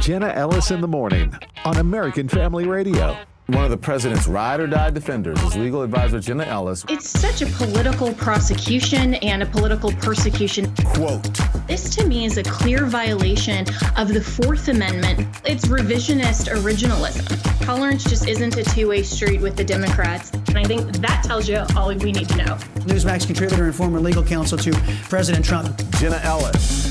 Jenna Ellis in the morning on American Family Radio. One of the president's ride or die defenders is legal advisor Jenna Ellis. It's such a political prosecution and a political persecution. Quote This to me is a clear violation of the Fourth Amendment. It's revisionist originalism. Tolerance just isn't a two way street with the Democrats. And I think that tells you all we need to know. Newsmax contributor and former legal counsel to President Trump. Jenna Ellis.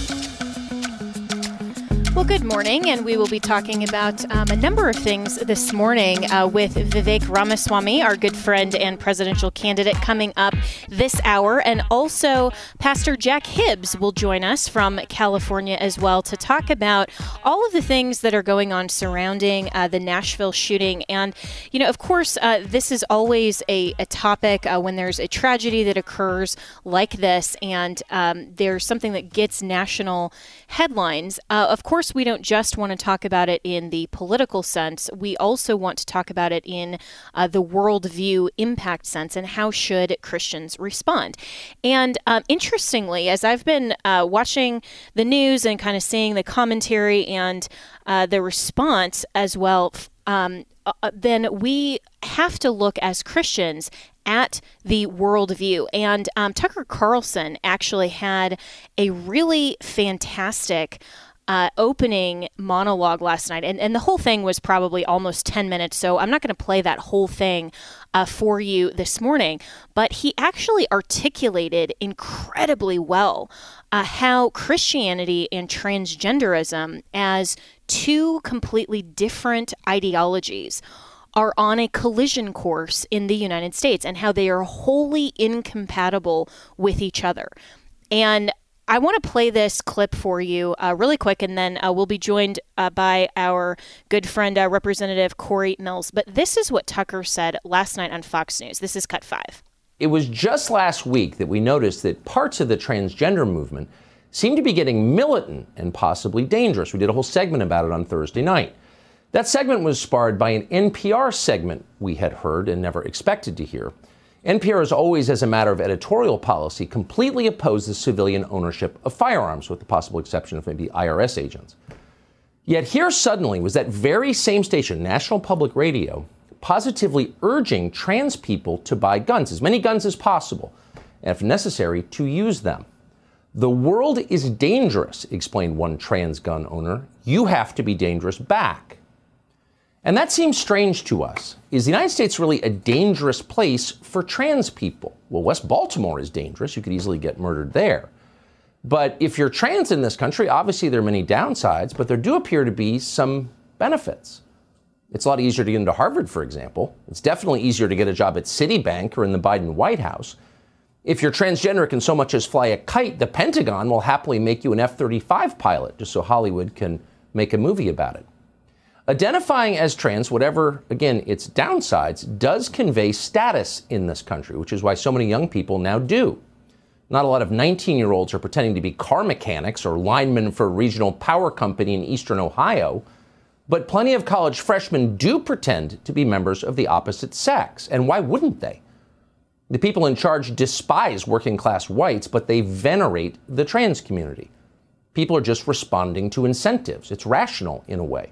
Well, good morning, and we will be talking about um, a number of things this morning uh, with Vivek Ramaswamy, our good friend and presidential candidate, coming up this hour. And also, Pastor Jack Hibbs will join us from California as well to talk about all of the things that are going on surrounding uh, the Nashville shooting. And, you know, of course, uh, this is always a, a topic uh, when there's a tragedy that occurs like this, and um, there's something that gets national headlines. Uh, of course, we don't just want to talk about it in the political sense. We also want to talk about it in uh, the worldview impact sense and how should Christians respond. And um, interestingly, as I've been uh, watching the news and kind of seeing the commentary and uh, the response as well. Um, uh, uh, then we have to look as Christians at the worldview. And um, Tucker Carlson actually had a really fantastic. Uh, opening monologue last night, and, and the whole thing was probably almost 10 minutes, so I'm not going to play that whole thing uh, for you this morning. But he actually articulated incredibly well uh, how Christianity and transgenderism, as two completely different ideologies, are on a collision course in the United States and how they are wholly incompatible with each other. And I want to play this clip for you uh, really quick, and then uh, we'll be joined uh, by our good friend, uh, Representative Corey Mills. But this is what Tucker said last night on Fox News. This is cut five. It was just last week that we noticed that parts of the transgender movement seem to be getting militant and possibly dangerous. We did a whole segment about it on Thursday night. That segment was sparred by an NPR segment we had heard and never expected to hear. NPR has always, as a matter of editorial policy, completely opposed the civilian ownership of firearms, with the possible exception of maybe IRS agents. Yet here suddenly was that very same station, National Public Radio, positively urging trans people to buy guns, as many guns as possible, and if necessary, to use them. The world is dangerous, explained one trans gun owner. You have to be dangerous back. And that seems strange to us. Is the United States really a dangerous place for trans people? Well, West Baltimore is dangerous. You could easily get murdered there. But if you're trans in this country, obviously there are many downsides, but there do appear to be some benefits. It's a lot easier to get into Harvard, for example. It's definitely easier to get a job at Citibank or in the Biden White House. If you're transgender and can so much as fly a kite, the Pentagon will happily make you an F 35 pilot just so Hollywood can make a movie about it. Identifying as trans, whatever, again, its downsides, does convey status in this country, which is why so many young people now do. Not a lot of 19 year olds are pretending to be car mechanics or linemen for a regional power company in eastern Ohio, but plenty of college freshmen do pretend to be members of the opposite sex. And why wouldn't they? The people in charge despise working class whites, but they venerate the trans community. People are just responding to incentives. It's rational in a way.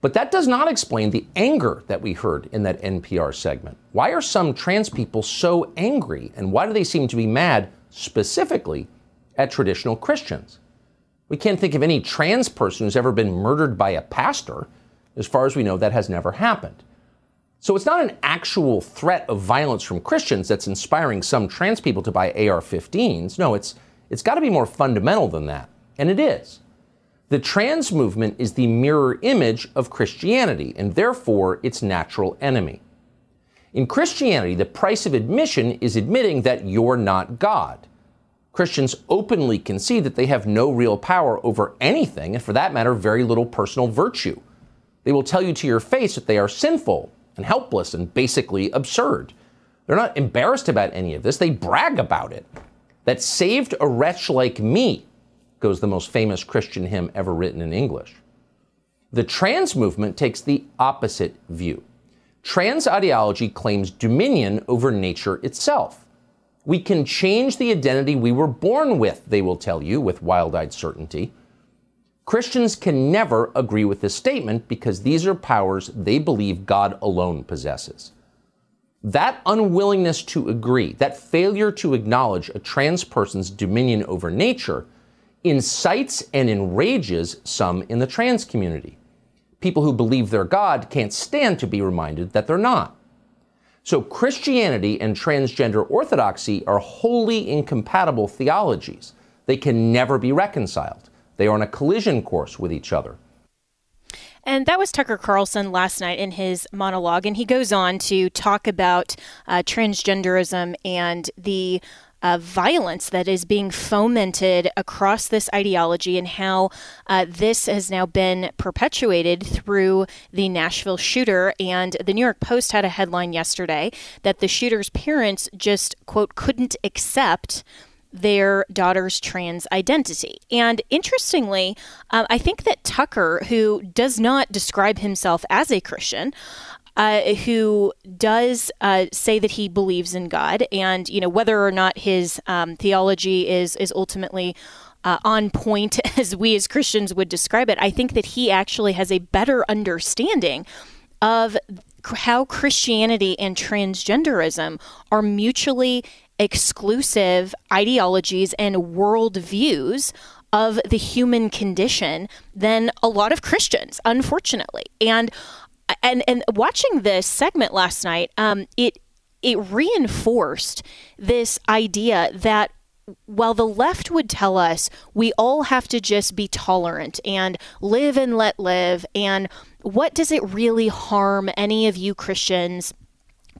But that does not explain the anger that we heard in that NPR segment. Why are some trans people so angry, and why do they seem to be mad specifically at traditional Christians? We can't think of any trans person who's ever been murdered by a pastor. As far as we know, that has never happened. So it's not an actual threat of violence from Christians that's inspiring some trans people to buy AR 15s. No, it's, it's got to be more fundamental than that. And it is. The trans movement is the mirror image of Christianity and therefore its natural enemy. In Christianity, the price of admission is admitting that you're not God. Christians openly concede that they have no real power over anything, and for that matter, very little personal virtue. They will tell you to your face that they are sinful and helpless and basically absurd. They're not embarrassed about any of this, they brag about it. That saved a wretch like me goes the most famous Christian hymn ever written in English. The trans movement takes the opposite view. Trans ideology claims dominion over nature itself. We can change the identity we were born with, they will tell you with wild eyed certainty. Christians can never agree with this statement because these are powers they believe God alone possesses. That unwillingness to agree, that failure to acknowledge a trans person's dominion over nature, incites and enrages some in the trans community. People who believe they're God can't stand to be reminded that they're not. So, Christianity and transgender orthodoxy are wholly incompatible theologies. They can never be reconciled. They are on a collision course with each other. And that was Tucker Carlson last night in his monologue. And he goes on to talk about uh, transgenderism and the uh, violence that is being fomented across this ideology and how uh, this has now been perpetuated through the Nashville shooter. And the New York Post had a headline yesterday that the shooter's parents just, quote, couldn't accept their daughter's trans identity. And interestingly, uh, I think that Tucker, who does not describe himself as a Christian, uh, who does uh, say that he believes in God, and you know whether or not his um, theology is is ultimately uh, on point as we as Christians would describe it. I think that he actually has a better understanding of how Christianity and transgenderism are mutually exclusive ideologies and worldviews of the human condition than a lot of Christians, unfortunately. And and and watching this segment last night, um, it it reinforced this idea that while the left would tell us we all have to just be tolerant and live and let live, and what does it really harm any of you Christians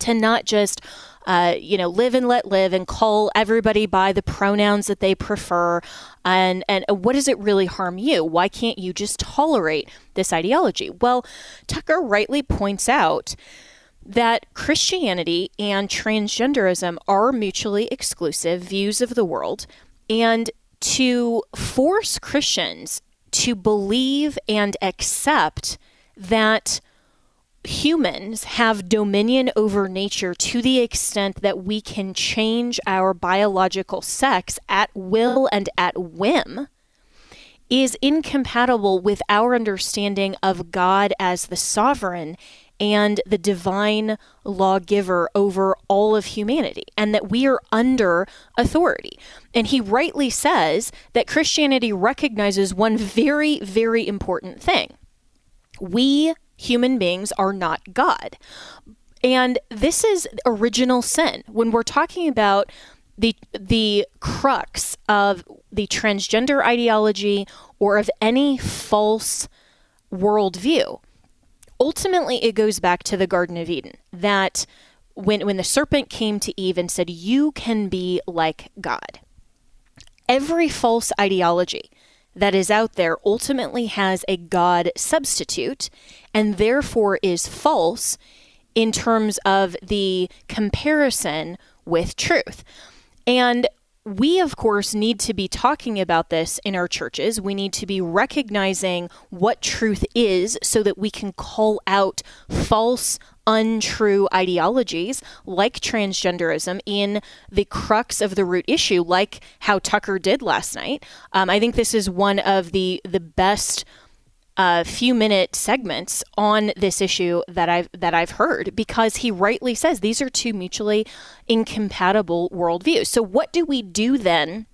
to not just uh, you know, live and let live and call everybody by the pronouns that they prefer. And, and what does it really harm you? Why can't you just tolerate this ideology? Well, Tucker rightly points out that Christianity and transgenderism are mutually exclusive views of the world. And to force Christians to believe and accept that humans have dominion over nature to the extent that we can change our biological sex at will and at whim is incompatible with our understanding of God as the sovereign and the divine lawgiver over all of humanity, and that we are under authority. And he rightly says that Christianity recognizes one very, very important thing. We human beings are not God. And this is original sin. When we're talking about the the crux of the transgender ideology or of any false worldview, ultimately it goes back to the Garden of Eden. That when when the serpent came to Eve and said, "You can be like God," every false ideology that is out there ultimately has a God substitute and therefore is false in terms of the comparison with truth. And we, of course, need to be talking about this in our churches. We need to be recognizing what truth is so that we can call out false, untrue ideologies like transgenderism in the crux of the root issue, like how Tucker did last night. Um, I think this is one of the the best a few minute segments on this issue that I've that I've heard because he rightly says these are two mutually incompatible worldviews. So what do we do then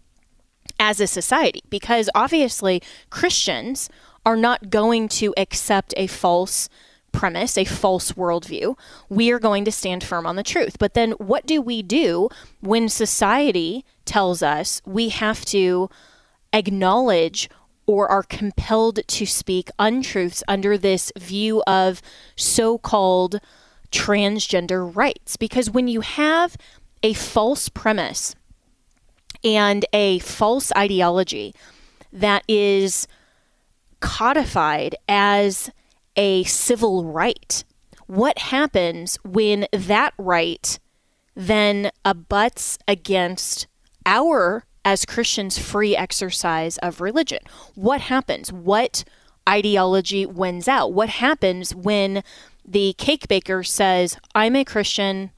as a society? Because obviously Christians are not going to accept a false premise, a false worldview. We are going to stand firm on the truth. But then what do we do when society tells us we have to acknowledge or are compelled to speak untruths under this view of so called transgender rights. Because when you have a false premise and a false ideology that is codified as a civil right, what happens when that right then abuts against our as Christians free exercise of religion. What happens? What ideology wins out? What happens when the cake baker says, I'm a Christian,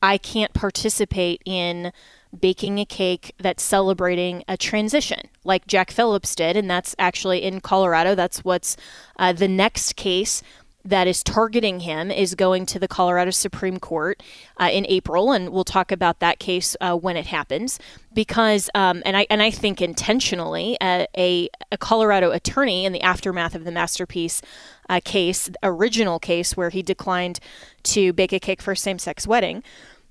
I can't participate in baking a cake that's celebrating a transition, like Jack Phillips did. And that's actually in Colorado. That's what's uh, the next case that is targeting him is going to the Colorado Supreme Court uh, in April, and we'll talk about that case uh, when it happens. Because, um, and I and I think intentionally, uh, a, a Colorado attorney in the aftermath of the masterpiece uh, case, original case where he declined to bake a cake for a same-sex wedding,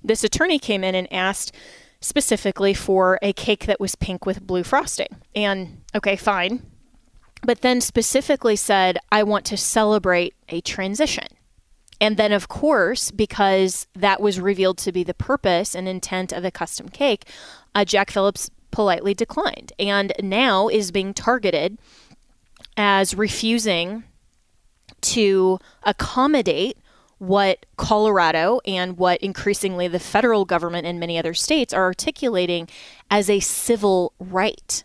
this attorney came in and asked specifically for a cake that was pink with blue frosting. And okay, fine but then specifically said, I want to celebrate a transition. And then, of course, because that was revealed to be the purpose and intent of the custom cake, uh, Jack Phillips politely declined and now is being targeted as refusing to accommodate what Colorado and what increasingly the federal government and many other states are articulating as a civil right.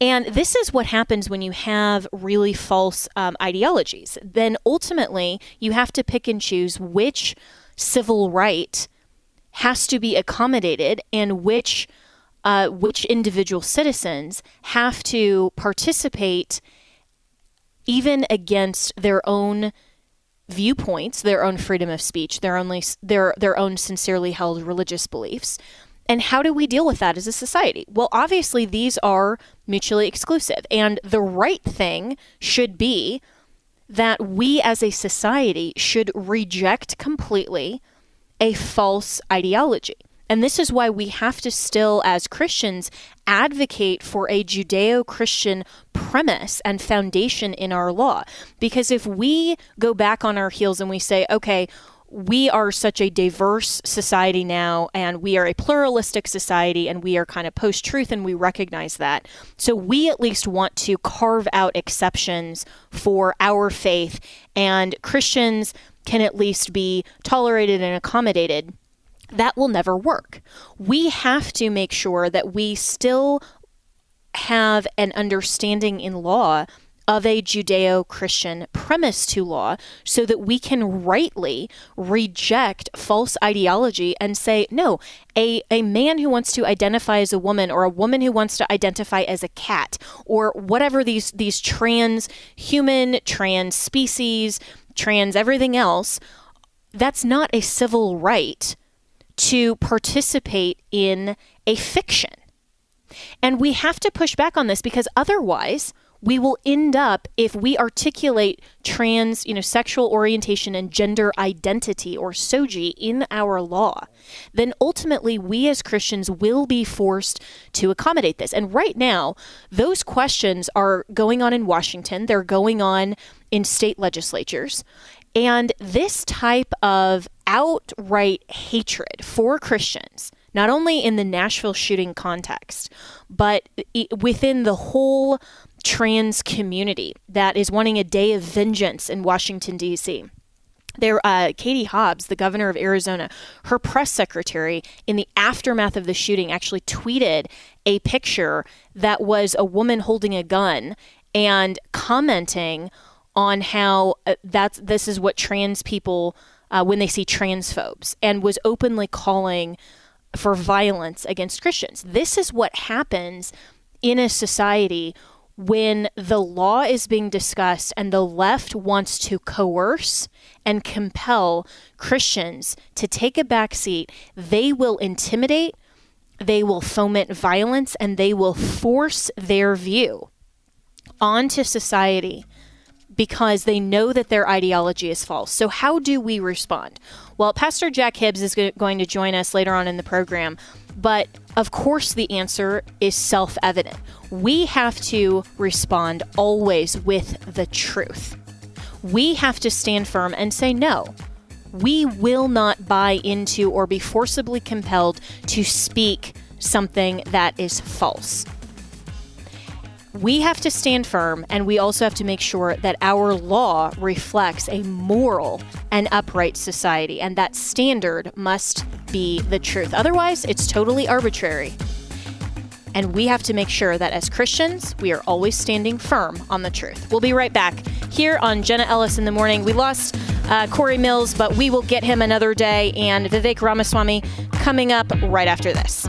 And this is what happens when you have really false um, ideologies. Then ultimately, you have to pick and choose which civil right has to be accommodated and which uh, which individual citizens have to participate even against their own viewpoints, their own freedom of speech, their only their their own sincerely held religious beliefs. And how do we deal with that as a society? Well, obviously, these are mutually exclusive. And the right thing should be that we as a society should reject completely a false ideology. And this is why we have to still, as Christians, advocate for a Judeo Christian premise and foundation in our law. Because if we go back on our heels and we say, okay, we are such a diverse society now, and we are a pluralistic society, and we are kind of post truth, and we recognize that. So we at least want to carve out exceptions for our faith, and Christians can at least be tolerated and accommodated. That will never work. We have to make sure that we still have an understanding in law of a Judeo Christian premise to law so that we can rightly reject false ideology and say, no, a, a man who wants to identify as a woman or a woman who wants to identify as a cat or whatever these, these trans human, trans species, trans everything else, that's not a civil right to participate in a fiction. And we have to push back on this because otherwise, we will end up if we articulate trans, you know, sexual orientation and gender identity or SOGI in our law, then ultimately we as Christians will be forced to accommodate this. And right now, those questions are going on in Washington, they're going on in state legislatures. And this type of outright hatred for Christians, not only in the Nashville shooting context, but within the whole trans community that is wanting a day of vengeance in Washington, D.C. There, uh, Katie Hobbs, the governor of Arizona, her press secretary, in the aftermath of the shooting, actually tweeted a picture that was a woman holding a gun and commenting on how uh, that's this is what trans people uh, when they see transphobes, and was openly calling for violence against Christians. This is what happens in a society when the law is being discussed and the left wants to coerce and compel Christians to take a back seat, they will intimidate, they will foment violence, and they will force their view onto society because they know that their ideology is false. So, how do we respond? Well, Pastor Jack Hibbs is going to join us later on in the program, but of course, the answer is self evident. We have to respond always with the truth. We have to stand firm and say, no, we will not buy into or be forcibly compelled to speak something that is false we have to stand firm and we also have to make sure that our law reflects a moral and upright society, and that standard must be the truth. Otherwise, it's totally arbitrary. And we have to make sure that as Christians, we are always standing firm on the truth. We'll be right back here on Jenna Ellis in the morning. We lost uh, Corey Mills, but we will get him another day, and Vivek Ramaswamy coming up right after this.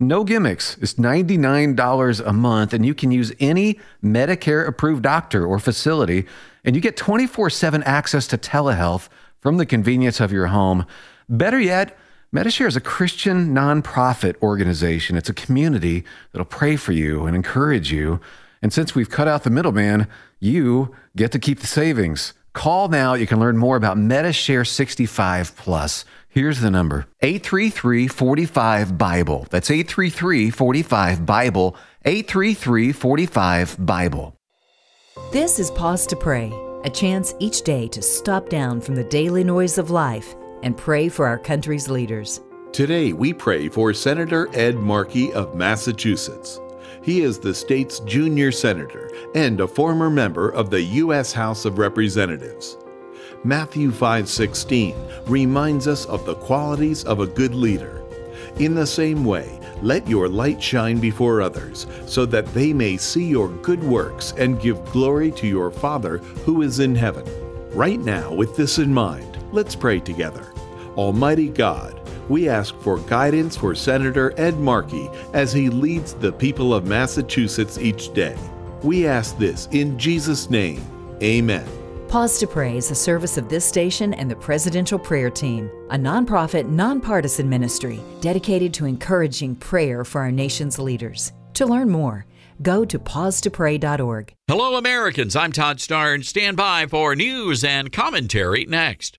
No gimmicks. It's $99 a month, and you can use any Medicare approved doctor or facility, and you get 24 7 access to telehealth from the convenience of your home. Better yet, Medi-Share is a Christian nonprofit organization. It's a community that'll pray for you and encourage you. And since we've cut out the middleman, you get to keep the savings. Call now. You can learn more about Medi-Share 65 Plus. Here's the number 833 45 Bible. That's 833 45 Bible. 833 45 Bible. This is Pause to Pray, a chance each day to stop down from the daily noise of life and pray for our country's leaders. Today, we pray for Senator Ed Markey of Massachusetts. He is the state's junior senator and a former member of the U.S. House of Representatives. Matthew 5:16 reminds us of the qualities of a good leader. In the same way, let your light shine before others, so that they may see your good works and give glory to your Father who is in heaven. Right now, with this in mind, let's pray together. Almighty God, we ask for guidance for Senator Ed Markey as he leads the people of Massachusetts each day. We ask this in Jesus' name. Amen. Pause to Pray is a service of this station and the Presidential Prayer Team, a nonprofit, nonpartisan ministry dedicated to encouraging prayer for our nation's leaders. To learn more, go to pausetopray.org. Hello, Americans. I'm Todd Starnes. Stand by for news and commentary next.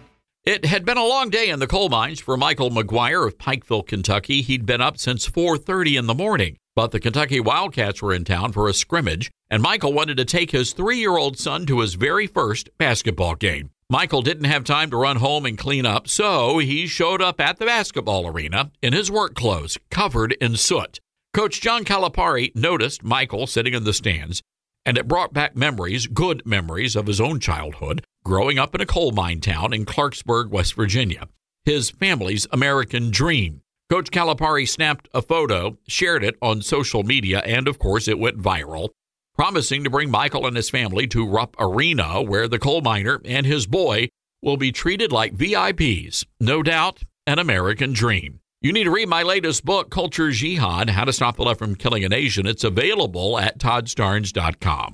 It had been a long day in the coal mines for Michael McGuire of Pikeville, Kentucky. He'd been up since 4:30 in the morning, but the Kentucky Wildcats were in town for a scrimmage, and Michael wanted to take his 3-year-old son to his very first basketball game. Michael didn't have time to run home and clean up, so he showed up at the basketball arena in his work clothes, covered in soot. Coach John Calipari noticed Michael sitting in the stands, and it brought back memories, good memories of his own childhood growing up in a coal mine town in Clarksburg, West Virginia. His family's American dream. Coach Calipari snapped a photo, shared it on social media, and of course it went viral, promising to bring Michael and his family to Rupp Arena, where the coal miner and his boy will be treated like VIPs. No doubt, an American dream. You need to read my latest book, Culture Jihad How to Stop the Left from Killing a Nation. It's available at toddstarnes.com.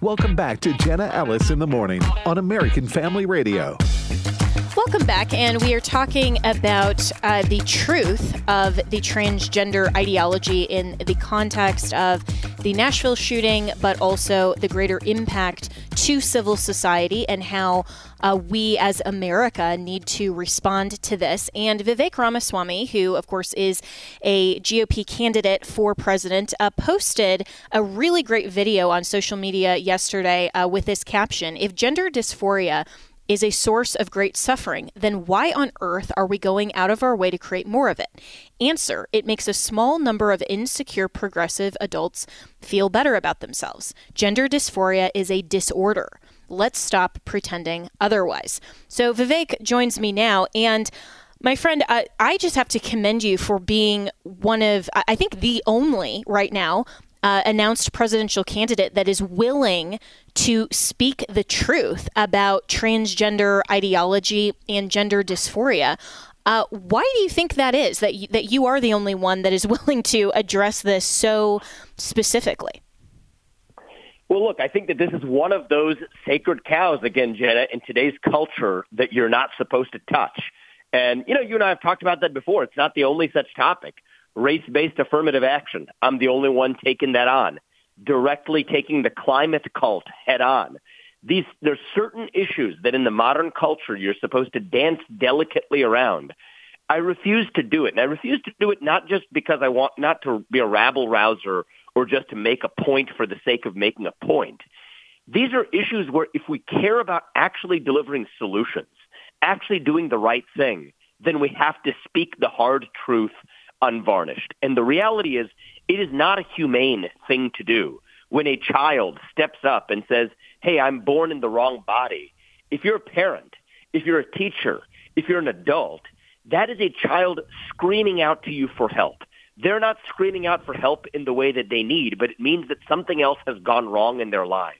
Welcome back to Jenna Ellis in the morning on American Family Radio. Welcome back, and we are talking about uh, the truth of the transgender ideology in the context of the Nashville shooting, but also the greater impact to civil society and how uh, we as America need to respond to this. And Vivek Ramaswamy, who, of course, is a GOP candidate for president, uh, posted a really great video on social media yesterday uh, with this caption If gender dysphoria is a source of great suffering, then why on earth are we going out of our way to create more of it? Answer It makes a small number of insecure progressive adults feel better about themselves. Gender dysphoria is a disorder. Let's stop pretending otherwise. So Vivek joins me now, and my friend, uh, I just have to commend you for being one of, I think, the only right now uh, announced presidential candidate that is willing to speak the truth about transgender ideology and gender dysphoria. Uh, why do you think that is that you, that you are the only one that is willing to address this so specifically? Well, look, I think that this is one of those sacred cows, again, Jenna, in today's culture that you're not supposed to touch. And, you know, you and I have talked about that before. It's not the only such topic. Race-based affirmative action. I'm the only one taking that on. Directly taking the climate cult head on. These, there's certain issues that in the modern culture you're supposed to dance delicately around. I refuse to do it. And I refuse to do it not just because I want not to be a rabble rouser or just to make a point for the sake of making a point. These are issues where if we care about actually delivering solutions, actually doing the right thing, then we have to speak the hard truth unvarnished. And the reality is it is not a humane thing to do when a child steps up and says, hey, I'm born in the wrong body. If you're a parent, if you're a teacher, if you're an adult, that is a child screaming out to you for help. They're not screaming out for help in the way that they need, but it means that something else has gone wrong in their lives.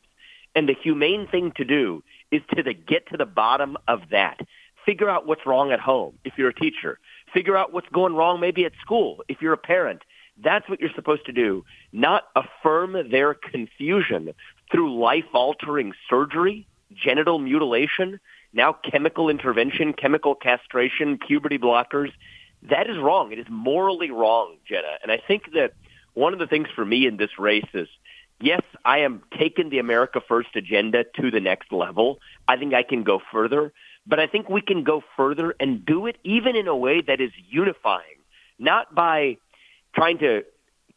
And the humane thing to do is to the, get to the bottom of that. Figure out what's wrong at home if you're a teacher. Figure out what's going wrong maybe at school if you're a parent. That's what you're supposed to do, not affirm their confusion through life-altering surgery, genital mutilation, now chemical intervention, chemical castration, puberty blockers. That is wrong. It is morally wrong, Jenna. And I think that one of the things for me in this race is, yes, I am taking the America First agenda to the next level. I think I can go further, but I think we can go further and do it even in a way that is unifying, not by trying to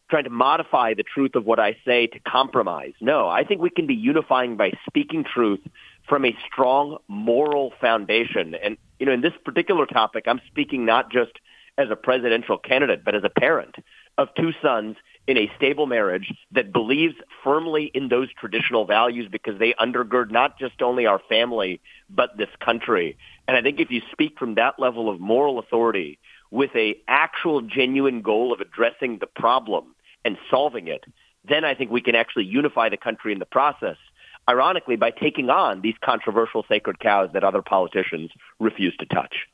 trying to modify the truth of what I say to compromise. No, I think we can be unifying by speaking truth from a strong moral foundation. And, you know, in this particular topic, I'm speaking not just as a presidential candidate, but as a parent of two sons in a stable marriage that believes firmly in those traditional values because they undergird not just only our family, but this country. And I think if you speak from that level of moral authority with a actual genuine goal of addressing the problem and solving it, then I think we can actually unify the country in the process. Ironically, by taking on these controversial sacred cows that other politicians refuse to touch.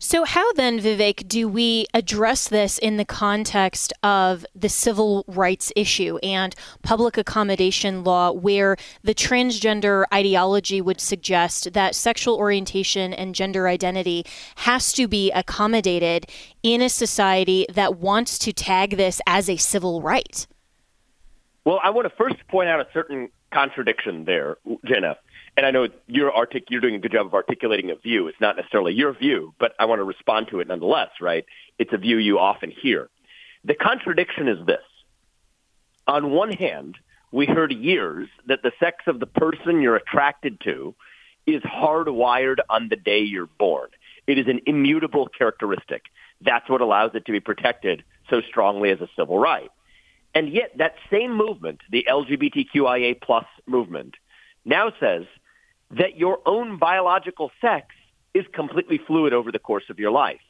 So, how then, Vivek, do we address this in the context of the civil rights issue and public accommodation law, where the transgender ideology would suggest that sexual orientation and gender identity has to be accommodated in a society that wants to tag this as a civil right? Well, I want to first point out a certain contradiction there, Jenna and I know you're artic- you're doing a good job of articulating a view. It's not necessarily your view, but I want to respond to it nonetheless, right? It's a view you often hear. The contradiction is this. On one hand, we heard years that the sex of the person you're attracted to is hardwired on the day you're born. It is an immutable characteristic. That's what allows it to be protected so strongly as a civil right. And yet that same movement, the LGBTQIA plus movement, now says that your own biological sex is completely fluid over the course of your life.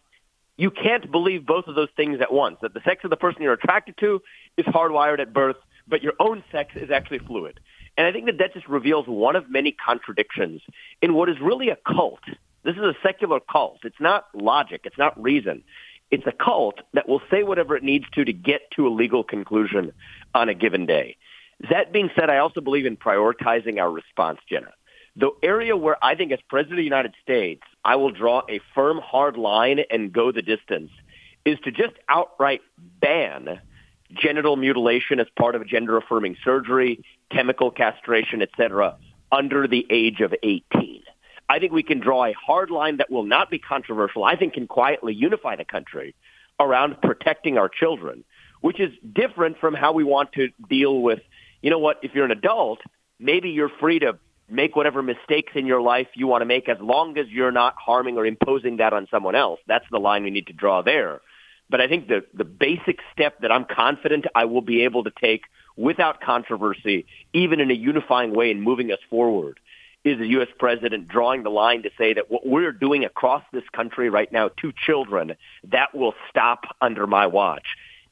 You can't believe both of those things at once, that the sex of the person you're attracted to is hardwired at birth, but your own sex is actually fluid. And I think that that just reveals one of many contradictions in what is really a cult. This is a secular cult. It's not logic. It's not reason. It's a cult that will say whatever it needs to to get to a legal conclusion on a given day. That being said, I also believe in prioritizing our response, Jenna. The area where I think as President of the United States, I will draw a firm, hard line and go the distance is to just outright ban genital mutilation as part of gender affirming surgery, chemical castration, etc., under the age of 18. I think we can draw a hard line that will not be controversial. I think can quietly unify the country around protecting our children, which is different from how we want to deal with, you know what, if you're an adult, maybe you're free to make whatever mistakes in your life you want to make as long as you're not harming or imposing that on someone else. That's the line we need to draw there. But I think the, the basic step that I'm confident I will be able to take without controversy, even in a unifying way in moving us forward, is the U.S. president drawing the line to say that what we're doing across this country right now to children, that will stop under my watch.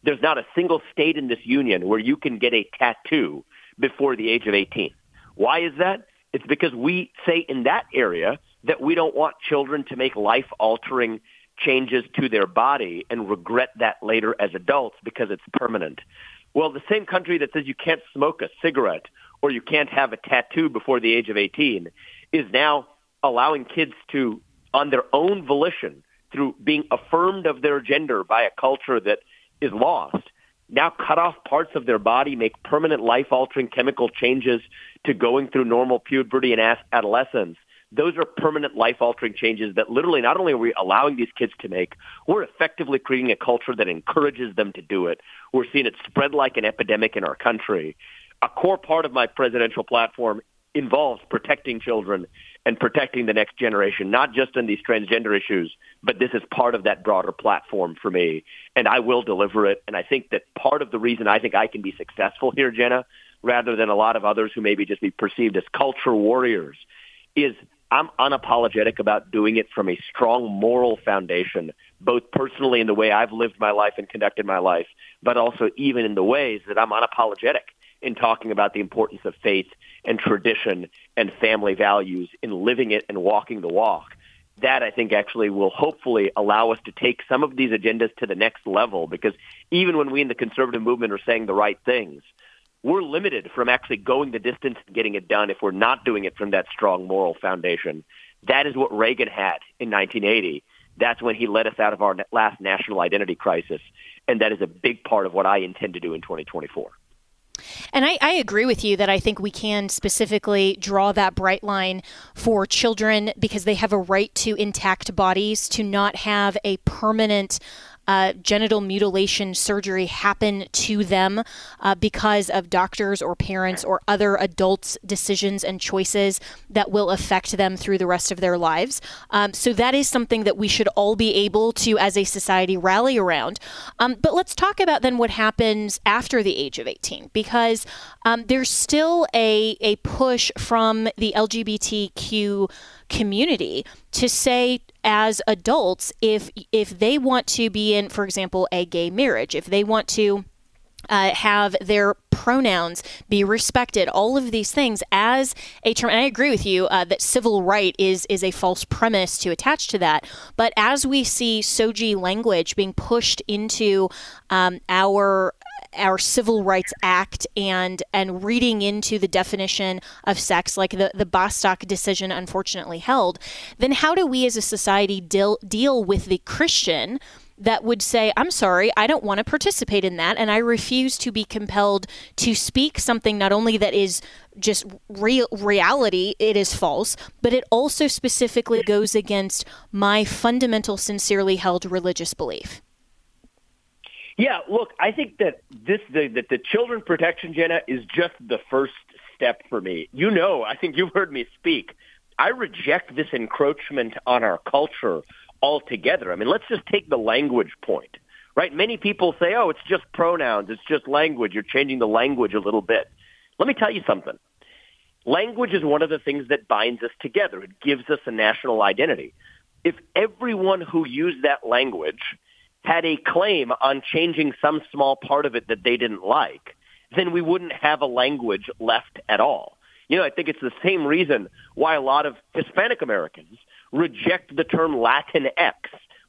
There's not a single state in this union where you can get a tattoo before the age of 18. Why is that? It's because we say in that area that we don't want children to make life-altering changes to their body and regret that later as adults because it's permanent. Well, the same country that says you can't smoke a cigarette or you can't have a tattoo before the age of 18 is now allowing kids to, on their own volition, through being affirmed of their gender by a culture that is lost now cut off parts of their body, make permanent life-altering chemical changes to going through normal puberty and adolescence. Those are permanent life-altering changes that literally not only are we allowing these kids to make, we're effectively creating a culture that encourages them to do it. We're seeing it spread like an epidemic in our country. A core part of my presidential platform involves protecting children and protecting the next generation, not just in these transgender issues, but this is part of that broader platform for me. And I will deliver it. And I think that part of the reason I think I can be successful here, Jenna, rather than a lot of others who maybe just be perceived as culture warriors, is I'm unapologetic about doing it from a strong moral foundation, both personally in the way I've lived my life and conducted my life, but also even in the ways that I'm unapologetic in talking about the importance of faith and tradition and family values in living it and walking the walk. That I think actually will hopefully allow us to take some of these agendas to the next level because even when we in the conservative movement are saying the right things, we're limited from actually going the distance and getting it done if we're not doing it from that strong moral foundation. That is what Reagan had in 1980. That's when he led us out of our last national identity crisis. And that is a big part of what I intend to do in 2024. And I, I, agree with you that I think we can specifically draw that bright line for children because they have a right to intact bodies, to not have a permanent uh, genital mutilation surgery happen to them uh, because of doctors or parents or other adults' decisions and choices that will affect them through the rest of their lives. Um, so that is something that we should all be able to, as a society, rally around. Um, but let's talk about then what happens after the age of 18, because um, there's still a, a push from the LGBTQ community to say as adults if if they want to be in for example a gay marriage if they want to uh, have their pronouns be respected. All of these things as a term. And I agree with you uh, that civil right is is a false premise to attach to that. But as we see SOGI language being pushed into um, our our Civil Rights Act and and reading into the definition of sex, like the the Bostock decision unfortunately held, then how do we as a society deal deal with the Christian? that would say, I'm sorry, I don't want to participate in that, and I refuse to be compelled to speak something not only that is just real reality, it is false, but it also specifically goes against my fundamental, sincerely held religious belief. Yeah, look, I think that this the, that the children protection, Jenna, is just the first step for me. You know, I think you've heard me speak. I reject this encroachment on our culture altogether. I mean, let's just take the language point, right? Many people say, "Oh, it's just pronouns, it's just language. You're changing the language a little bit." Let me tell you something. Language is one of the things that binds us together. It gives us a national identity. If everyone who used that language had a claim on changing some small part of it that they didn't like, then we wouldn't have a language left at all. You know, I think it's the same reason why a lot of Hispanic Americans reject the term Latinx.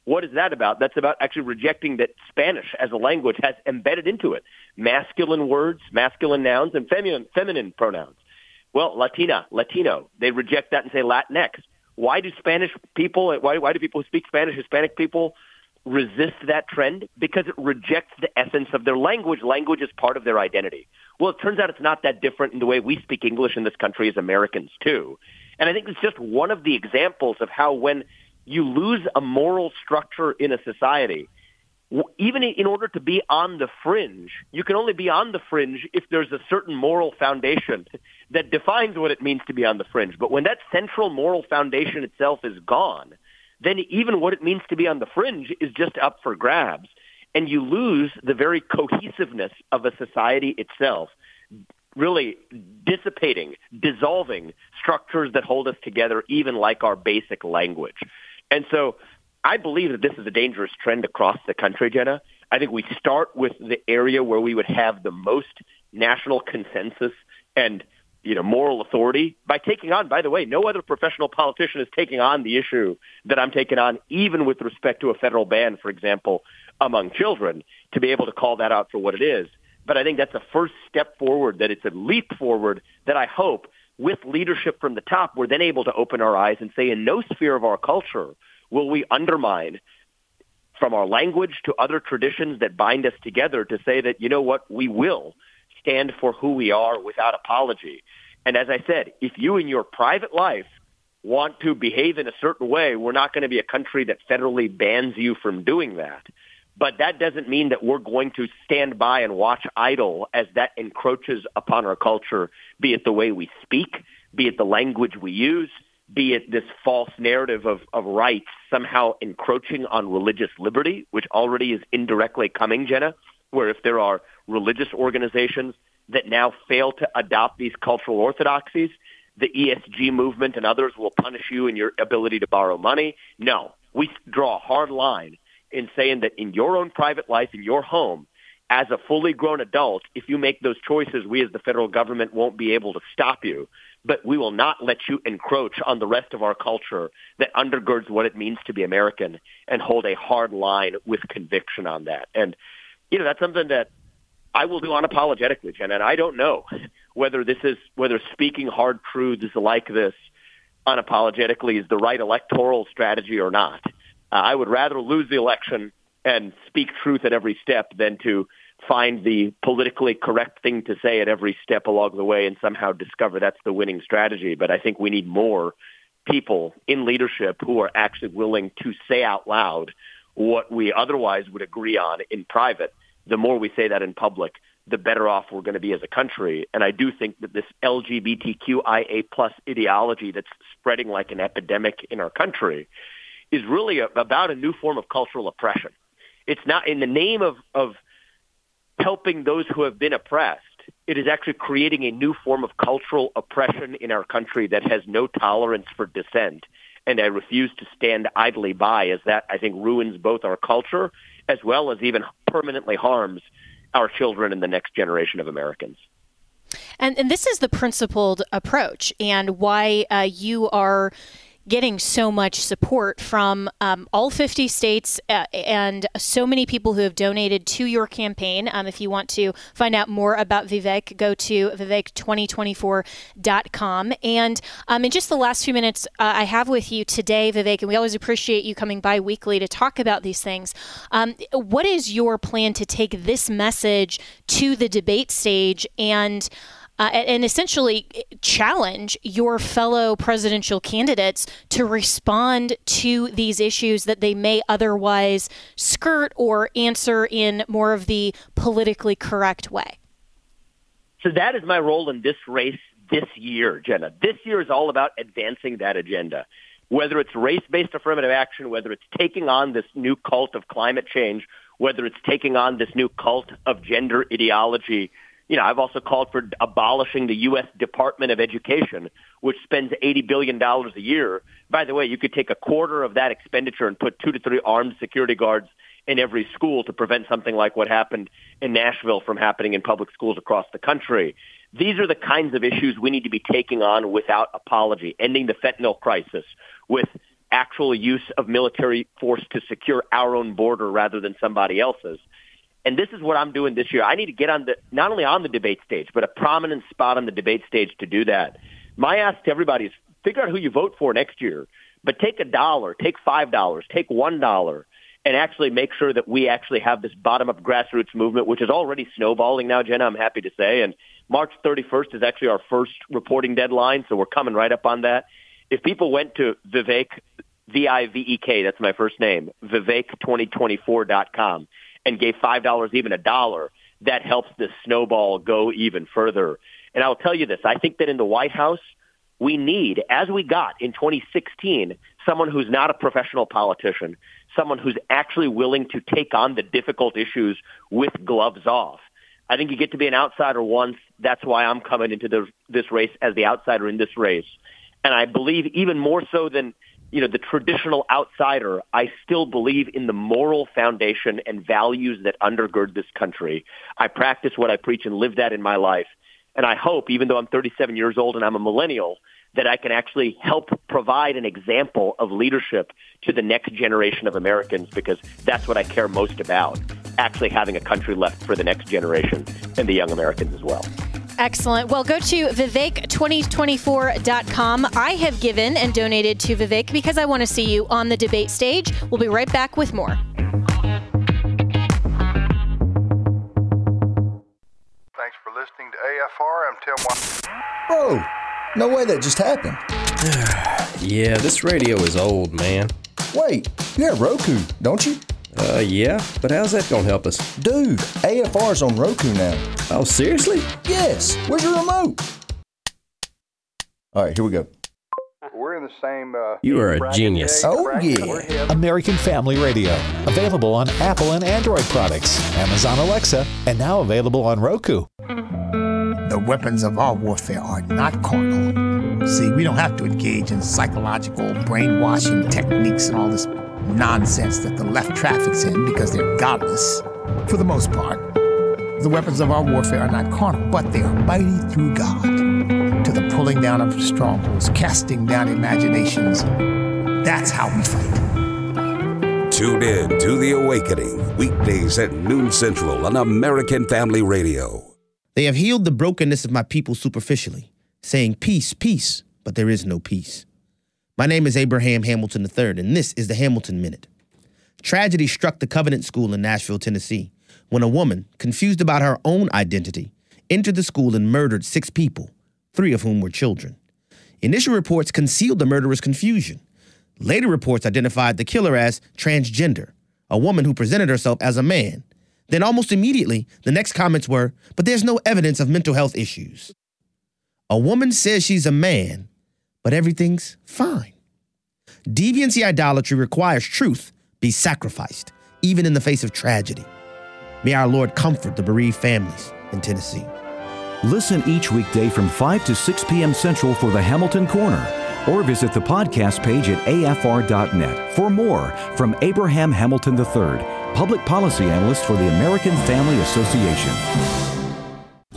What is that about? That's about actually rejecting that Spanish as a language has embedded into it masculine words, masculine nouns, and feminine, feminine pronouns. Well, Latina, Latino, they reject that and say Latinx. Why do Spanish people, why, why do people who speak Spanish, Hispanic people, resist that trend because it rejects the essence of their language. Language is part of their identity. Well, it turns out it's not that different in the way we speak English in this country as Americans too. And I think it's just one of the examples of how when you lose a moral structure in a society, even in order to be on the fringe, you can only be on the fringe if there's a certain moral foundation that defines what it means to be on the fringe. But when that central moral foundation itself is gone, then even what it means to be on the fringe is just up for grabs. And you lose the very cohesiveness of a society itself, really dissipating, dissolving structures that hold us together, even like our basic language. And so I believe that this is a dangerous trend across the country, Jenna. I think we start with the area where we would have the most national consensus and you know, moral authority by taking on, by the way, no other professional politician is taking on the issue that I'm taking on, even with respect to a federal ban, for example, among children, to be able to call that out for what it is. But I think that's a first step forward, that it's a leap forward that I hope with leadership from the top, we're then able to open our eyes and say in no sphere of our culture will we undermine from our language to other traditions that bind us together to say that, you know what, we will stand for who we are without apology. And as I said, if you in your private life want to behave in a certain way, we're not going to be a country that federally bans you from doing that. But that doesn't mean that we're going to stand by and watch idle as that encroaches upon our culture, be it the way we speak, be it the language we use, be it this false narrative of, of rights somehow encroaching on religious liberty, which already is indirectly coming, Jenna, where if there are religious organizations that now fail to adopt these cultural orthodoxies, the ESG movement and others will punish you in your ability to borrow money. No, we draw a hard line in saying that in your own private life, in your home, as a fully grown adult, if you make those choices, we as the federal government won't be able to stop you. But we will not let you encroach on the rest of our culture that undergirds what it means to be American and hold a hard line with conviction on that. And, you know, that's something that I will do unapologetically, Jen. And I don't know whether this is, whether speaking hard truths like this unapologetically is the right electoral strategy or not. Uh, I would rather lose the election and speak truth at every step than to find the politically correct thing to say at every step along the way and somehow discover that's the winning strategy. But I think we need more people in leadership who are actually willing to say out loud what we otherwise would agree on in private. The more we say that in public, the better off we're going to be as a country. And I do think that this LGBTQIA plus ideology that's spreading like an epidemic in our country is really a, about a new form of cultural oppression. It's not in the name of, of helping those who have been oppressed. It is actually creating a new form of cultural oppression in our country that has no tolerance for dissent. And I refuse to stand idly by as that, I think, ruins both our culture as well as even permanently harms our children and the next generation of Americans. And, and this is the principled approach and why uh, you are getting so much support from um, all 50 states uh, and so many people who have donated to your campaign. Um, if you want to find out more about Vivek, go to vivek2024.com. And um, in just the last few minutes uh, I have with you today, Vivek, and we always appreciate you coming by weekly to talk about these things. Um, what is your plan to take this message to the debate stage and uh, and essentially challenge your fellow presidential candidates to respond to these issues that they may otherwise skirt or answer in more of the politically correct way. So that is my role in this race this year, Jenna. This year is all about advancing that agenda. Whether it's race-based affirmative action, whether it's taking on this new cult of climate change, whether it's taking on this new cult of gender ideology, you know, I've also called for abolishing the U.S. Department of Education, which spends $80 billion a year. By the way, you could take a quarter of that expenditure and put two to three armed security guards in every school to prevent something like what happened in Nashville from happening in public schools across the country. These are the kinds of issues we need to be taking on without apology, ending the fentanyl crisis with actual use of military force to secure our own border rather than somebody else's. And this is what I'm doing this year. I need to get on the not only on the debate stage, but a prominent spot on the debate stage to do that. My ask to everybody is figure out who you vote for next year, but take a dollar, take five dollars, take one dollar, and actually make sure that we actually have this bottom up grassroots movement, which is already snowballing now, Jenna, I'm happy to say. And March 31st is actually our first reporting deadline, so we're coming right up on that. If people went to Vivek, V-I-V-E-K, that's my first name, Vivek2024.com, and gave $5, even a dollar, that helps the snowball go even further. And I'll tell you this, I think that in the White House, we need, as we got in 2016, someone who's not a professional politician, someone who's actually willing to take on the difficult issues with gloves off. I think you get to be an outsider once. That's why I'm coming into the, this race as the outsider in this race. And I believe even more so than you know, the traditional outsider, I still believe in the moral foundation and values that undergird this country. I practice what I preach and live that in my life. And I hope, even though I'm 37 years old and I'm a millennial, that I can actually help provide an example of leadership to the next generation of Americans because that's what I care most about, actually having a country left for the next generation and the young Americans as well. Excellent. Well, go to Vivek2024.com. I have given and donated to Vivek because I want to see you on the debate stage. We'll be right back with more. Thanks for listening to AFR. I'm Tim Watson. Whoa! No way that just happened. yeah, this radio is old, man. Wait, you have Roku, don't you? Uh, yeah, but how's that gonna help us? Dude, AFR's on Roku now. Oh, seriously? Yes. Where's your remote? All right, here we go. We're in the same. Uh, You are a genius. Oh, yeah. American Family Radio. Available on Apple and Android products, Amazon Alexa, and now available on Roku. The weapons of our warfare are not carnal. See, we don't have to engage in psychological brainwashing techniques and all this nonsense that the left traffics in because they're godless. For the most part, the weapons of our warfare are not carnal, but they are mighty through God to the pulling down of strongholds, casting down imaginations. That's how we fight. Tune in to The Awakening, weekdays at noon central on American Family Radio. They have healed the brokenness of my people superficially, saying peace, peace, but there is no peace. My name is Abraham Hamilton III, and this is the Hamilton Minute. Tragedy struck the Covenant School in Nashville, Tennessee, when a woman, confused about her own identity, entered the school and murdered six people, three of whom were children. Initial reports concealed the murderer's confusion. Later reports identified the killer as transgender, a woman who presented herself as a man. Then, almost immediately, the next comments were, but there's no evidence of mental health issues. A woman says she's a man, but everything's fine. Deviancy idolatry requires truth be sacrificed, even in the face of tragedy. May our Lord comfort the bereaved families in Tennessee. Listen each weekday from 5 to 6 p.m. Central for the Hamilton Corner, or visit the podcast page at afr.net for more from Abraham Hamilton III, Public Policy Analyst for the American Family Association.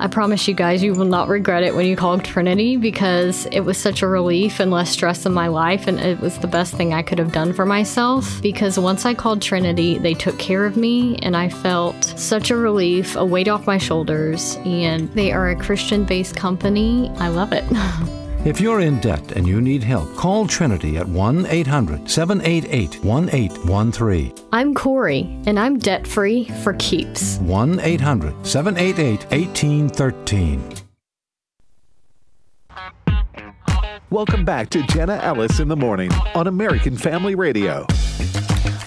I promise you guys, you will not regret it when you call Trinity because it was such a relief and less stress in my life, and it was the best thing I could have done for myself. Because once I called Trinity, they took care of me, and I felt such a relief, a weight off my shoulders, and they are a Christian based company. I love it. If you're in debt and you need help, call Trinity at 1 800 788 1813. I'm Corey, and I'm debt free for keeps. 1 800 788 1813. Welcome back to Jenna Ellis in the Morning on American Family Radio.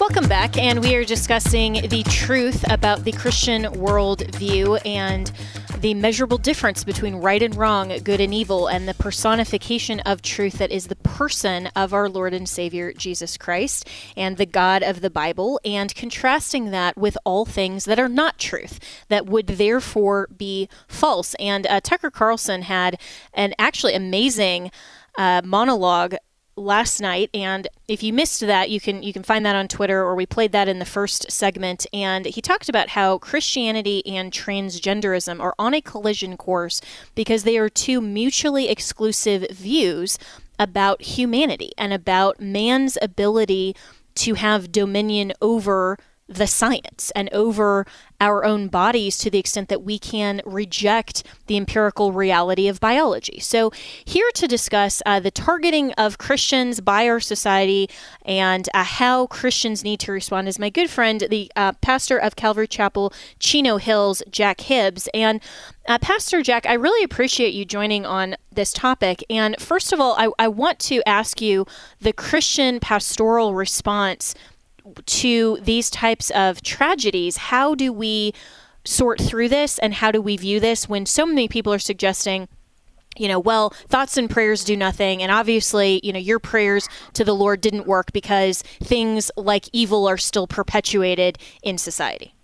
Welcome back, and we are discussing the truth about the Christian worldview and the measurable difference between right and wrong, good and evil, and the personification of truth that is the person of our Lord and Savior Jesus Christ and the God of the Bible, and contrasting that with all things that are not truth, that would therefore be false. And uh, Tucker Carlson had an actually amazing uh, monologue last night and if you missed that you can you can find that on Twitter or we played that in the first segment and he talked about how Christianity and transgenderism are on a collision course because they are two mutually exclusive views about humanity and about man's ability to have dominion over the science and over our own bodies to the extent that we can reject the empirical reality of biology. So, here to discuss uh, the targeting of Christians by our society and uh, how Christians need to respond is my good friend, the uh, pastor of Calvary Chapel, Chino Hills, Jack Hibbs. And uh, Pastor Jack, I really appreciate you joining on this topic. And first of all, I, I want to ask you the Christian pastoral response to these types of tragedies, how do we sort through this and how do we view this when so many people are suggesting you know, well, thoughts and prayers do nothing. And obviously, you know, your prayers to the Lord didn't work because things like evil are still perpetuated in society.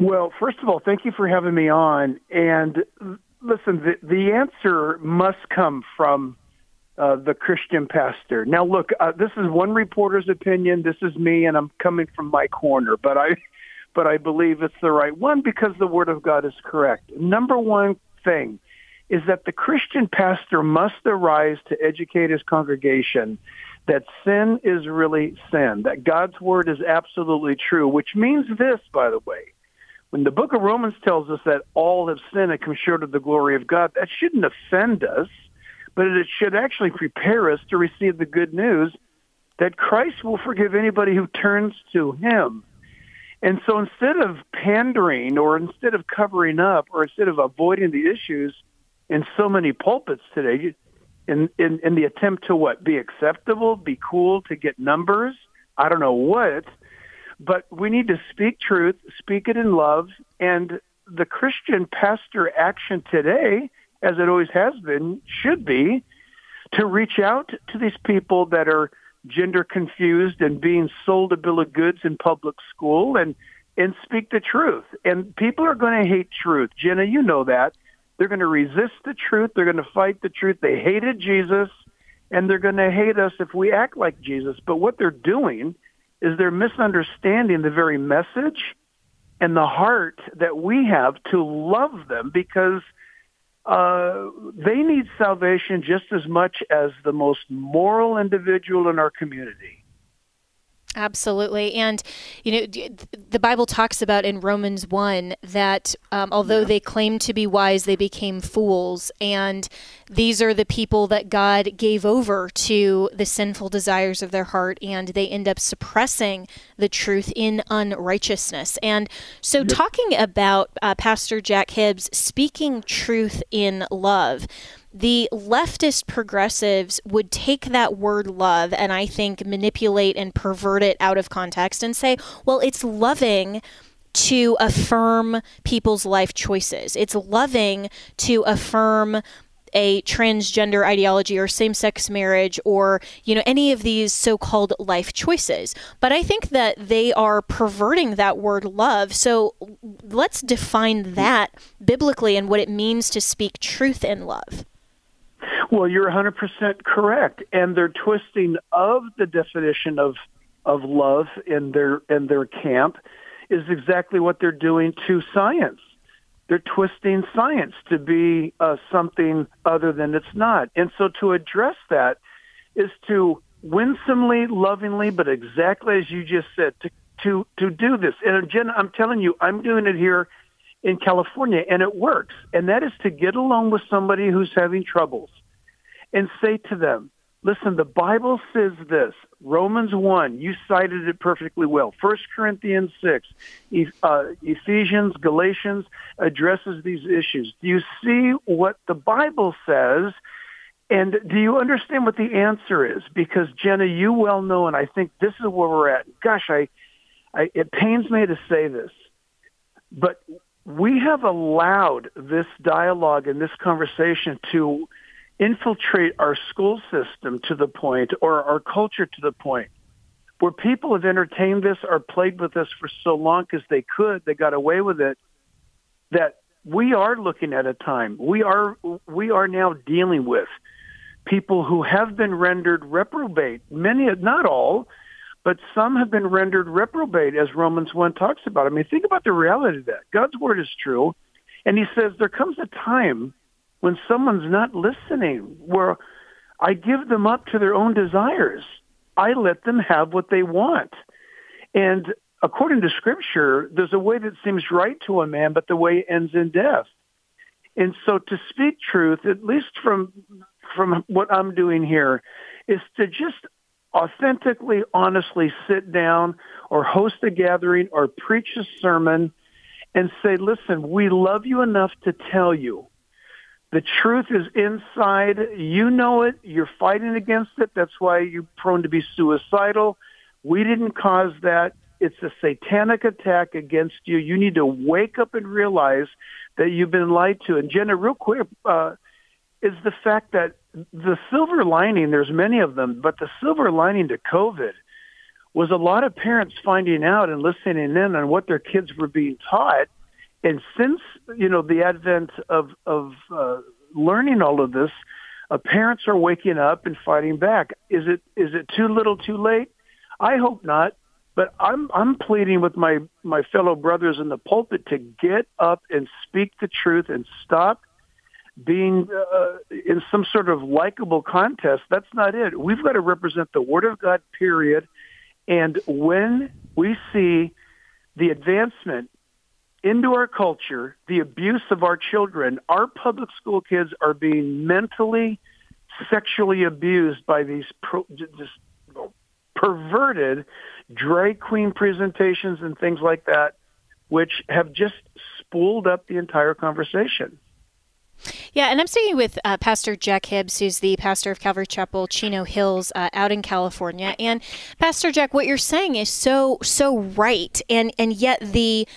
Well, first of all, thank you for having me on. And listen, the, the answer must come from uh, the Christian pastor. Now, look, uh, this is one reporter's opinion. This is me, and I'm coming from my corner, but I, but I believe it's the right one because the Word of God is correct. Number one thing is that the Christian pastor must arise to educate his congregation that sin is really sin, that God's word is absolutely true, which means this, by the way. When the book of Romans tells us that all have sinned and come short of the glory of God, that shouldn't offend us, but it should actually prepare us to receive the good news that Christ will forgive anybody who turns to him. And so instead of pandering or instead of covering up or instead of avoiding the issues in so many pulpits today, in, in, in the attempt to what? Be acceptable, be cool, to get numbers, I don't know what, but we need to speak truth, speak it in love, and the Christian pastor action today, as it always has been, should be to reach out to these people that are gender confused and being sold a bill of goods in public school and and speak the truth. And people are going to hate truth. Jenna, you know that. They're going to resist the truth. They're going to fight the truth. They hated Jesus and they're going to hate us if we act like Jesus. But what they're doing is they're misunderstanding the very message and the heart that we have to love them because uh, they need salvation just as much as the most moral individual in our community. Absolutely. And, you know, the Bible talks about in Romans 1 that um, although yeah. they claimed to be wise, they became fools. And these are the people that God gave over to the sinful desires of their heart, and they end up suppressing the truth in unrighteousness. And so, yep. talking about uh, Pastor Jack Hibbs speaking truth in love, the leftist progressives would take that word love and I think manipulate and pervert it out of context and say, well, it's loving to affirm people's life choices. It's loving to affirm a transgender ideology or same-sex marriage or you know any of these so-called life choices. But i think that they are perverting that word love. So let's define that biblically and what it means to speak truth in love well, you're 100% correct, and they're twisting of the definition of of love in their in their camp is exactly what they're doing to science. They're twisting science to be uh, something other than it's not, and so to address that is to winsomely, lovingly, but exactly as you just said, to to to do this. And Jen, I'm telling you, I'm doing it here in California, and it works. And that is to get along with somebody who's having troubles and say to them, listen, the Bible says this. Romans 1, you cited it perfectly well. 1 Corinthians 6, uh, Ephesians, Galatians addresses these issues. Do you see what the Bible says? And do you understand what the answer is? Because Jenna, you well know, and I think this is where we're at. Gosh, I, I it pains me to say this, but we have allowed this dialogue and this conversation to infiltrate our school system to the point or our culture to the point where people have entertained this or played with this for so long as they could, they got away with it, that we are looking at a time. We are we are now dealing with people who have been rendered reprobate. Many, not all, but some have been rendered reprobate, as Romans one talks about. I mean, think about the reality of that. God's word is true, and He says there comes a time when someone's not listening, where I give them up to their own desires. I let them have what they want. And according to scripture, there's a way that seems right to a man, but the way ends in death. And so to speak truth, at least from from what I'm doing here, is to just authentically, honestly sit down or host a gathering or preach a sermon and say, listen, we love you enough to tell you the truth is inside. You know it. You're fighting against it. That's why you're prone to be suicidal. We didn't cause that. It's a satanic attack against you. You need to wake up and realize that you've been lied to. And Jenna, real quick, uh, is the fact that the silver lining, there's many of them, but the silver lining to COVID was a lot of parents finding out and listening in on what their kids were being taught and since you know the advent of of uh, learning all of this, uh, parents are waking up and fighting back. Is it is it too little, too late? I hope not. But I'm I'm pleading with my my fellow brothers in the pulpit to get up and speak the truth and stop being uh, in some sort of likable contest. That's not it. We've got to represent the Word of God, period. And when we see the advancement into our culture, the abuse of our children, our public school kids are being mentally, sexually abused by these pro- just perverted drag queen presentations and things like that, which have just spooled up the entire conversation. Yeah, and I'm speaking with uh, Pastor Jack Hibbs, who's the pastor of Calvary Chapel, Chino Hills, uh, out in California. And Pastor Jack, what you're saying is so so right, and and yet the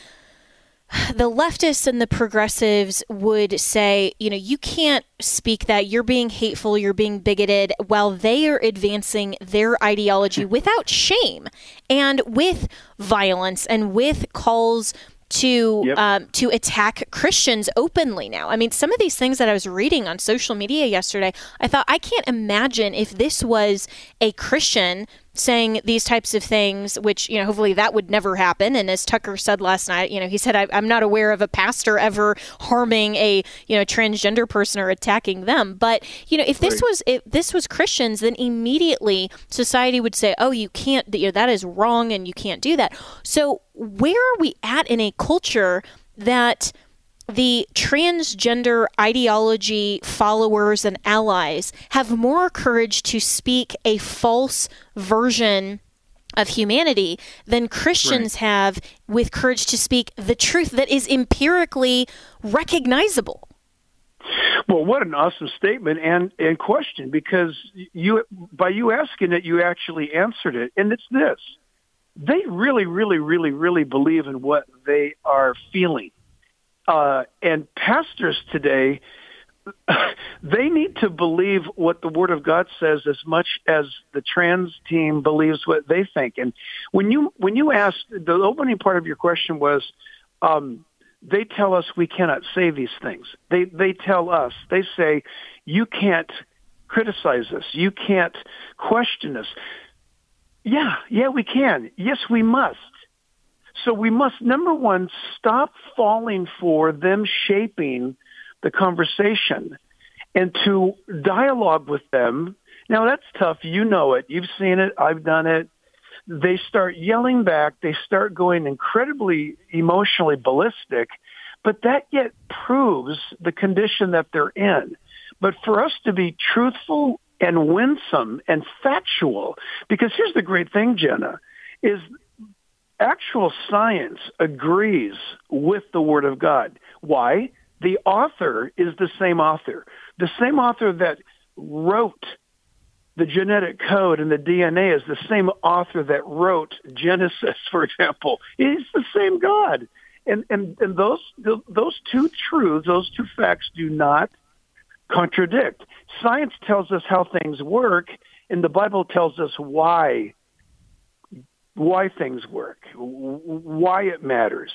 the leftists and the progressives would say, you know, you can't speak that. You're being hateful, you're being bigoted, while they are advancing their ideology without shame and with violence and with calls to yep. um, to attack Christians openly now. I mean, some of these things that I was reading on social media yesterday, I thought I can't imagine if this was a Christian saying these types of things, which, you know, hopefully that would never happen. And as Tucker said last night, you know, he said, I, am not aware of a pastor ever harming a, you know, transgender person or attacking them. But, you know, if this right. was, if this was Christians, then immediately society would say, oh, you can't, you know, that is wrong and you can't do that. So where are we at in a culture that, the transgender ideology followers and allies have more courage to speak a false version of humanity than Christians right. have with courage to speak the truth that is empirically recognizable. Well, what an awesome statement and, and question because you by you asking it, you actually answered it, and it's this: they really, really, really, really believe in what they are feeling uh, and pastors today, they need to believe what the Word of God says as much as the trans team believes what they think. And when you when you asked, the opening part of your question was, um, they tell us we cannot say these things. They they tell us they say you can't criticize us, you can't question us. Yeah, yeah, we can. Yes, we must. So we must, number one, stop falling for them shaping the conversation and to dialogue with them. Now that's tough. You know it. You've seen it. I've done it. They start yelling back. They start going incredibly emotionally ballistic, but that yet proves the condition that they're in. But for us to be truthful and winsome and factual, because here's the great thing, Jenna, is actual science agrees with the Word of God. Why? The author is the same author. The same author that wrote the genetic code and the DNA is the same author that wrote Genesis, for example. It's the same God. And, and, and those, those two truths, those two facts do not contradict. Science tells us how things work, and the Bible tells us why why things work, why it matters.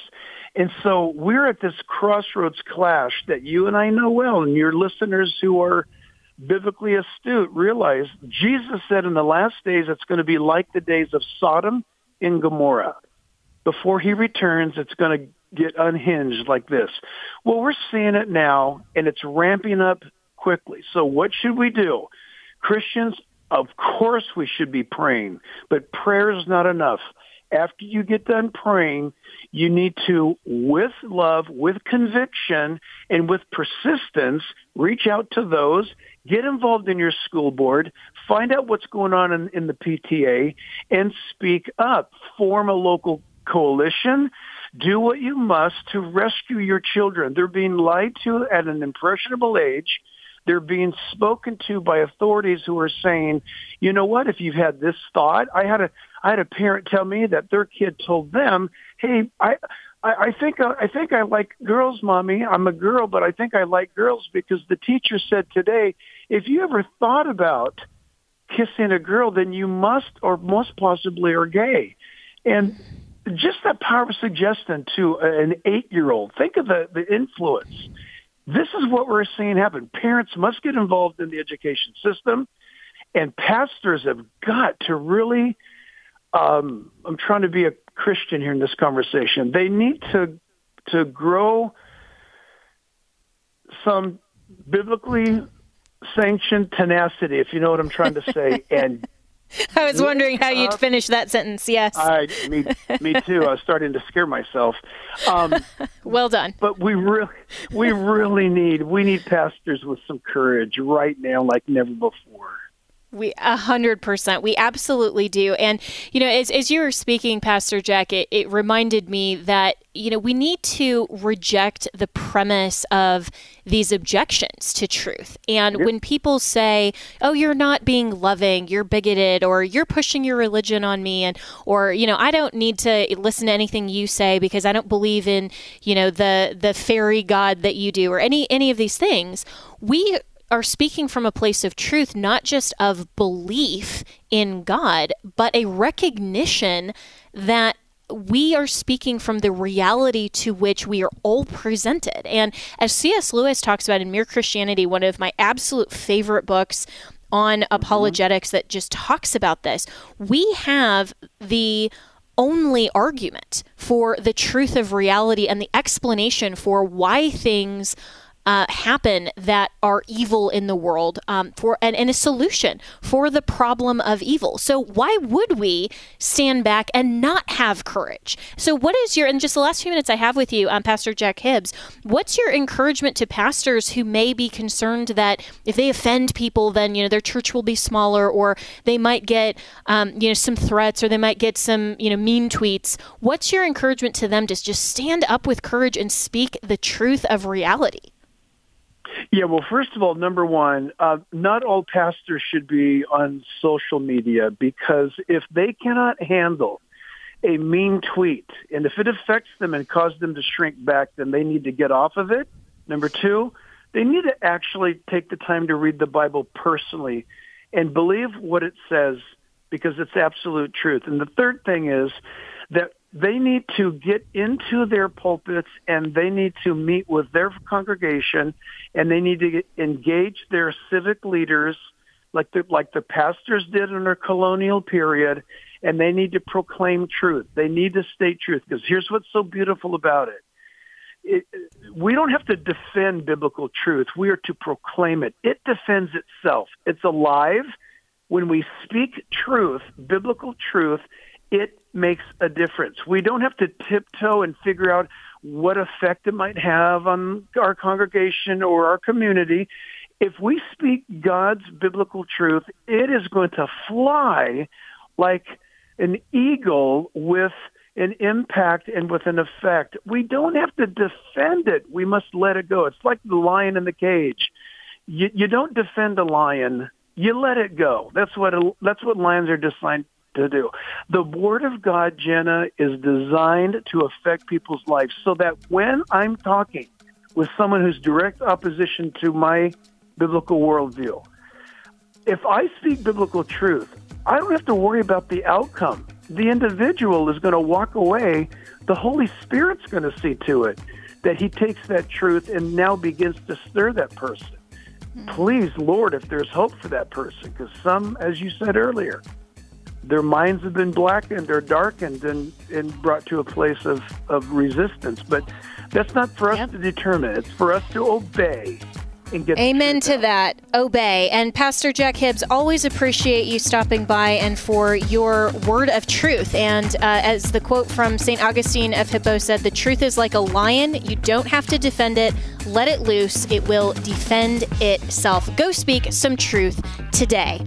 And so we're at this crossroads clash that you and I know well, and your listeners who are biblically astute realize Jesus said in the last days it's going to be like the days of Sodom and Gomorrah. Before he returns, it's going to get unhinged like this. Well, we're seeing it now, and it's ramping up quickly. So what should we do? Christians of course we should be praying, but prayer is not enough. After you get done praying, you need to, with love, with conviction, and with persistence, reach out to those, get involved in your school board, find out what's going on in, in the PTA, and speak up. Form a local coalition. Do what you must to rescue your children. They're being lied to at an impressionable age they're being spoken to by authorities who are saying, you know what, if you've had this thought, I had a, I had a parent tell me that their kid told them, hey, I, I, I think uh, I think I like girls, mommy. I'm a girl, but I think I like girls because the teacher said today, if you ever thought about kissing a girl, then you must or most possibly are gay. And just that power of suggestion to an eight-year-old. Think of the, the influence. This is what we're seeing happen. Parents must get involved in the education system, and pastors have got to really. Um, I'm trying to be a Christian here in this conversation. They need to to grow some biblically sanctioned tenacity, if you know what I'm trying to say, and I was wondering how you'd finish that sentence. Yes. I, me, me too. I was starting to scare myself. Um, well done. But we really, we really need, we need pastors with some courage right now, like never before. We a hundred percent. We absolutely do. And you know, as as you were speaking, Pastor Jack, it, it reminded me that you know we need to reject the premise of these objections to truth. And when people say, "Oh, you're not being loving, you're bigoted, or you're pushing your religion on me," and or you know, I don't need to listen to anything you say because I don't believe in you know the the fairy god that you do, or any any of these things, we are speaking from a place of truth, not just of belief in God, but a recognition that we are speaking from the reality to which we are all presented. And as C.S. Lewis talks about in Mere Christianity, one of my absolute favorite books on mm-hmm. apologetics that just talks about this, we have the only argument for the truth of reality and the explanation for why things uh, happen that are evil in the world um, for and, and a solution for the problem of evil. So why would we stand back and not have courage? So what is your in just the last few minutes I have with you, um, Pastor Jack Hibbs? What's your encouragement to pastors who may be concerned that if they offend people, then you know their church will be smaller, or they might get um, you know some threats, or they might get some you know mean tweets? What's your encouragement to them to just stand up with courage and speak the truth of reality? Yeah, well, first of all, number one, uh, not all pastors should be on social media because if they cannot handle a mean tweet, and if it affects them and causes them to shrink back, then they need to get off of it. Number two, they need to actually take the time to read the Bible personally and believe what it says because it's absolute truth. And the third thing is that they need to get into their pulpits and they need to meet with their congregation and they need to get, engage their civic leaders like the, like the pastors did in their colonial period and they need to proclaim truth. They need to state truth because here's what's so beautiful about it. It, we don't have to defend biblical truth. We are to proclaim it. It defends itself. It's alive. When we speak truth, biblical truth, it makes a difference. We don't have to tiptoe and figure out what effect it might have on our congregation or our community. If we speak God's biblical truth, it is going to fly like an eagle with an impact and with an effect. We don't have to defend it. We must let it go. It's like the lion in the cage. You, you don't defend a lion. You let it go. That's what that's what lions are designed to do. The Word of God, Jenna, is designed to affect people's lives so that when I'm talking with someone who's direct opposition to my biblical worldview, if I speak biblical truth, I don't have to worry about the outcome. The individual is going to walk away. The Holy Spirit's going to see to it that he takes that truth and now begins to stir that person. Hmm. Please, Lord, if there's hope for that person, because some, as you said earlier, their minds have been blackened or darkened and, and brought to a place of, of resistance. But that's not for us yep. to determine. It's for us to obey and get Amen to out. that. Obey. And Pastor Jack Hibbs, always appreciate you stopping by and for your word of truth. And uh, as the quote from St. Augustine of Hippo said, the truth is like a lion. You don't have to defend it. Let it loose. It will defend itself. Go speak some truth today.